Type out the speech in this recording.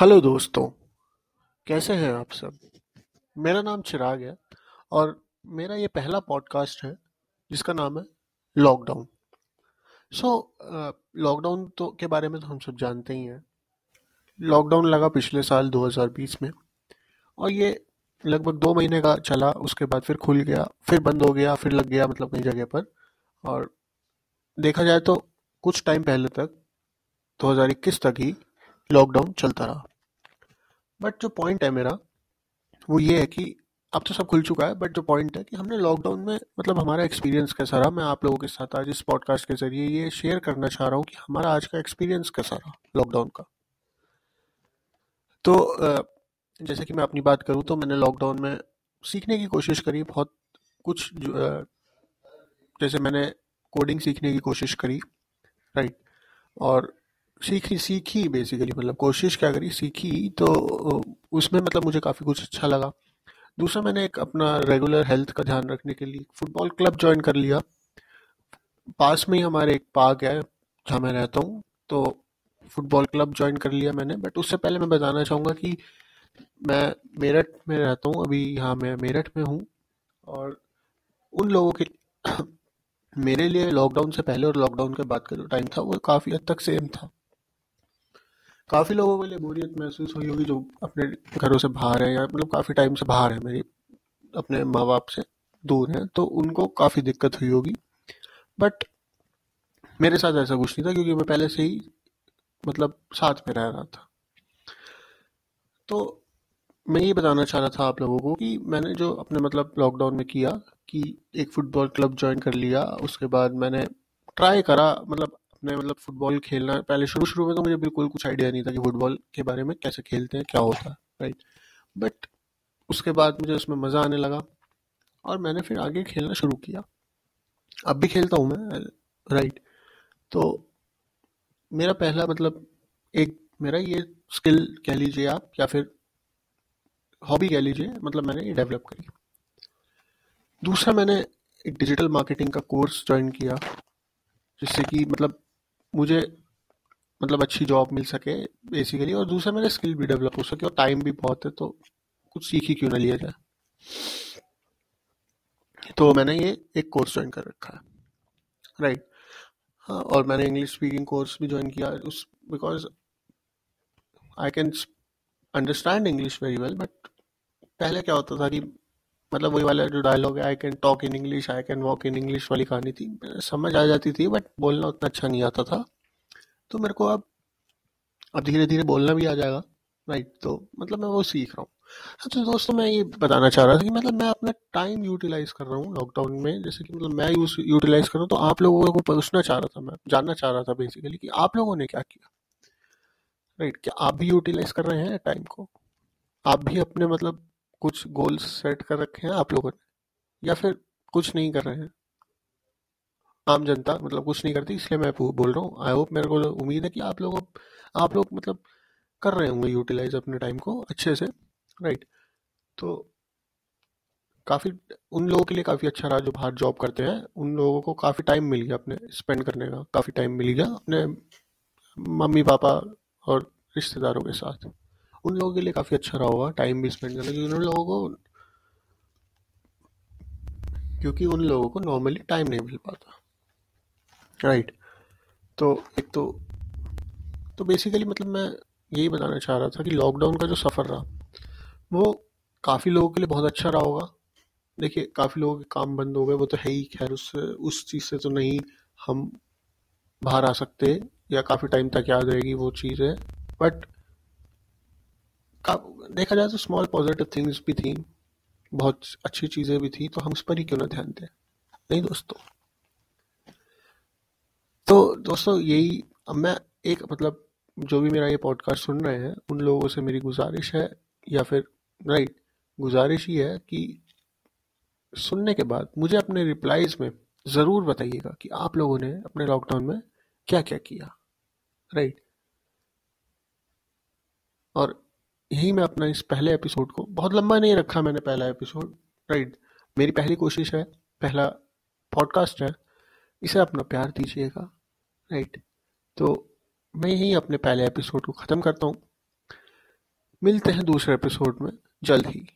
Hello दोस्तों, कैसे हैं आप सब? मेरा नाम चिराग है और मेरा ये पहला पॉडकास्ट है जिसका नाम है लॉकडाउन सो लॉकडाउन तो के बारे में तो हम सब जानते ही हैं। लॉकडाउन लगा पिछले साल 2020 में और ये लगभग दो महीने का चला, उसके बाद फिर खुल गया, फिर बंद हो गया, फिर लग गया मतलब कई जगह पर और देखा जाए तो कुछ टाइम पहले तक 2021 तक ही लॉकडाउन चलता रहा। बट जो पॉइंट है मेरा, वो ये है कि अब तो सब खुल चुका है बट जो पॉइंट है कि हमने लॉकडाउन में मतलब हमारा एक्सपीरियंस कैसा रहा? मैं आप लोगों के साथ आज इस पॉडकास्ट के ज़रिए ये शेयर करना चाह रहा हूँ कि हमारा आज का एक्सपीरियंस कैसा रहा लॉकडाउन का। तो जैसे कि मैं अपनी बात करूँ तो मैंने लॉकडाउन में सीखने की कोशिश करी, बहुत कुछ जैसे मैंने कोडिंग सीखने की कोशिश करी राइट और सीखी सीखी बेसिकली मतलब कोशिश क्या करी, सीखी तो उसमें मतलब मुझे काफ़ी कुछ अच्छा लगा। दूसरा मैंने एक अपना रेगुलर हेल्थ का ध्यान रखने के लिए फुटबॉल क्लब ज्वाइन कर लिया। पास में ही हमारे एक पार्क है, जहाँ मैं रहता हूँ तो फुटबॉल क्लब ज्वाइन कर लिया मैंने। बट उससे पहले मैं बताना चाहूँगा कि मैं मेरठ में रहता हूँ, अभी यहाँ मैं मेरठ में हूँ, और उन लोगों के मेरे लिए लॉकडाउन से पहले और लॉकडाउन के बाद का जो टाइम था, वो काफ़ी हद तक सेम था। काफ़ी लोगों के लिए बोरियत महसूस हुई होगी जो अपने घरों से बाहर है या मतलब काफ़ी टाइम से बाहर है, मेरी अपने माँ बाप से दूर हैं तो उनको काफ़ी दिक्कत हुई होगी। बट मेरे साथ ऐसा कुछ नहीं था क्योंकि मैं पहले से ही मतलब साथ में रह रहा था। तो मैं ये बताना चाह रहा था आप लोगों को कि मैंने जो अपने मतलब लॉकडाउन में किया कि एक फुटबॉल क्लब ज्वाइन कर लिया, उसके बाद मैंने ट्राई करा मतलब अपने मतलब फुटबॉल खेलना, पहले शुरू शुरू में तो मुझे बिल्कुल कुछ आइडिया नहीं था कि फुटबॉल के बारे में कैसे खेलते हैं, क्या होता है राइट बट उसके बाद मुझे उसमें मज़ा आने लगा और मैंने फिर आगे खेलना शुरू किया। अब भी खेलता हूँ मैं राइट तो मेरा पहला मतलब एक मेरा ये स्किल कह लीजिए आप, या फिर हॉबी कह लीजिए मतलब मैंने ये डेवलप करी। दूसरा मैंने एक डिजिटल मार्केटिंग का कोर्स ज्वाइन किया, जिससे कि मतलब मुझे मतलब अच्छी जॉब मिल सके बेसिकली और दूसरा मेरा स्किल भी डेवलप हो सके और टाइम भी बहुत है तो कुछ सीख ही क्यों ना लिया जाए। तो मैंने ये एक कोर्स ज्वाइन कर रखा है राइट हाँ और मैंने इंग्लिश स्पीकिंग कोर्स भी ज्वाइन किया, उस because I can understand English very well but पहले क्या होता था कि मतलब वही वाला जो डायलॉग है I can talk in English I can walk in English वाली कहानी थी। समझ आ जाती थी बट बोलना उतना अच्छा नहीं आता था। तो मेरे को अब अब धीरे धीरे बोलना भी आ जाएगा। राइट तो मतलब मैं वो सीख रहा हूँ। अच्छा दोस्तों, मैं ये बताना चाह रहा था कि मतलब मैं अपना टाइम यूटिलाइज कर रहा हूँ लॉकडाउन में। जैसे कि मतलब मैं यूज़ यूटिलाइज कर रहा हूँ तो आप लोगों को पूछना चाह रहा था मैं, जानना चाह रहा था बेसिकली कि आप लोगों ने क्या किया? राइट क्या आप भी यूटिलाइज कर रहे हैं टाइम को? आप भी अपने मतलब कुछ गोल्स सेट कर रखे हैं आप लोगों ने, या फिर कुछ नहीं कर रहे हैं? आम जनता मतलब कुछ नहीं करती, इसलिए मैं बोल रहा हूँ। आई होप मेरे को उम्मीद है कि आप लोगों, आप लोग मतलब कर रहे होंगे यूटिलाइज अपने टाइम को अच्छे से राइट तो काफ़ी, उन लोगों के लिए काफ़ी अच्छा रहा जो बाहर जॉब करते हैं। उन लोगों को काफ़ी टाइम मिल गया अपने स्पेंड करने का, काफ़ी टाइम मिल गया अपने मम्मी पापा और रिश्तेदारों के साथ। उन लोगों के लिए काफ़ी अच्छा रहा होगा टाइम भी स्पेंड करना, क्योंकि उन लोगों को क्योंकि उन लोगों को नॉर्मली टाइम नहीं मिल पाता। राइट तो एक तो तो बेसिकली मतलब मैं यही बताना चाह रहा था कि लॉकडाउन का जो सफ़र रहा, वो काफ़ी लोगों के लिए बहुत अच्छा रहा होगा। देखिए, काफ़ी लोगों के काम बंद हो गए, वो तो है ही, खैर उससे उस चीज़ से तो नहीं हम बाहर आ सकते, या काफ़ी टाइम तक याद रहेगी वो चीज़ है बट देखा जाए तो स्मॉल पॉजिटिव थिंग्स भी थी, बहुत अच्छी चीज़ें भी थी तो हम उस पर ही क्यों ना ध्यान दें? नहीं दोस्तों। तो दोस्तों, यही, अब मैं एक मतलब जो भी मेरा ये पॉडकास्ट सुन रहे हैं, उन लोगों से मेरी गुजारिश है, या फिर राइट गुजारिश ही है कि सुनने के बाद मुझे अपने रिप्लाईज में ज़रूर बताइएगा कि आप लोगों ने अपने लॉकडाउन में क्या क्या किया राइट और यही मैं अपना इस पहले एपिसोड को, बहुत लंबा नहीं रखा मैंने पहला एपिसोड राइट मेरी पहली कोशिश है, पहला पॉडकास्ट है, इसे अपना प्यार दीजिएगा राइट तो मैं यही अपने पहले एपिसोड को ख़त्म करता हूँ। मिलते हैं दूसरे एपिसोड में, जल्द ही।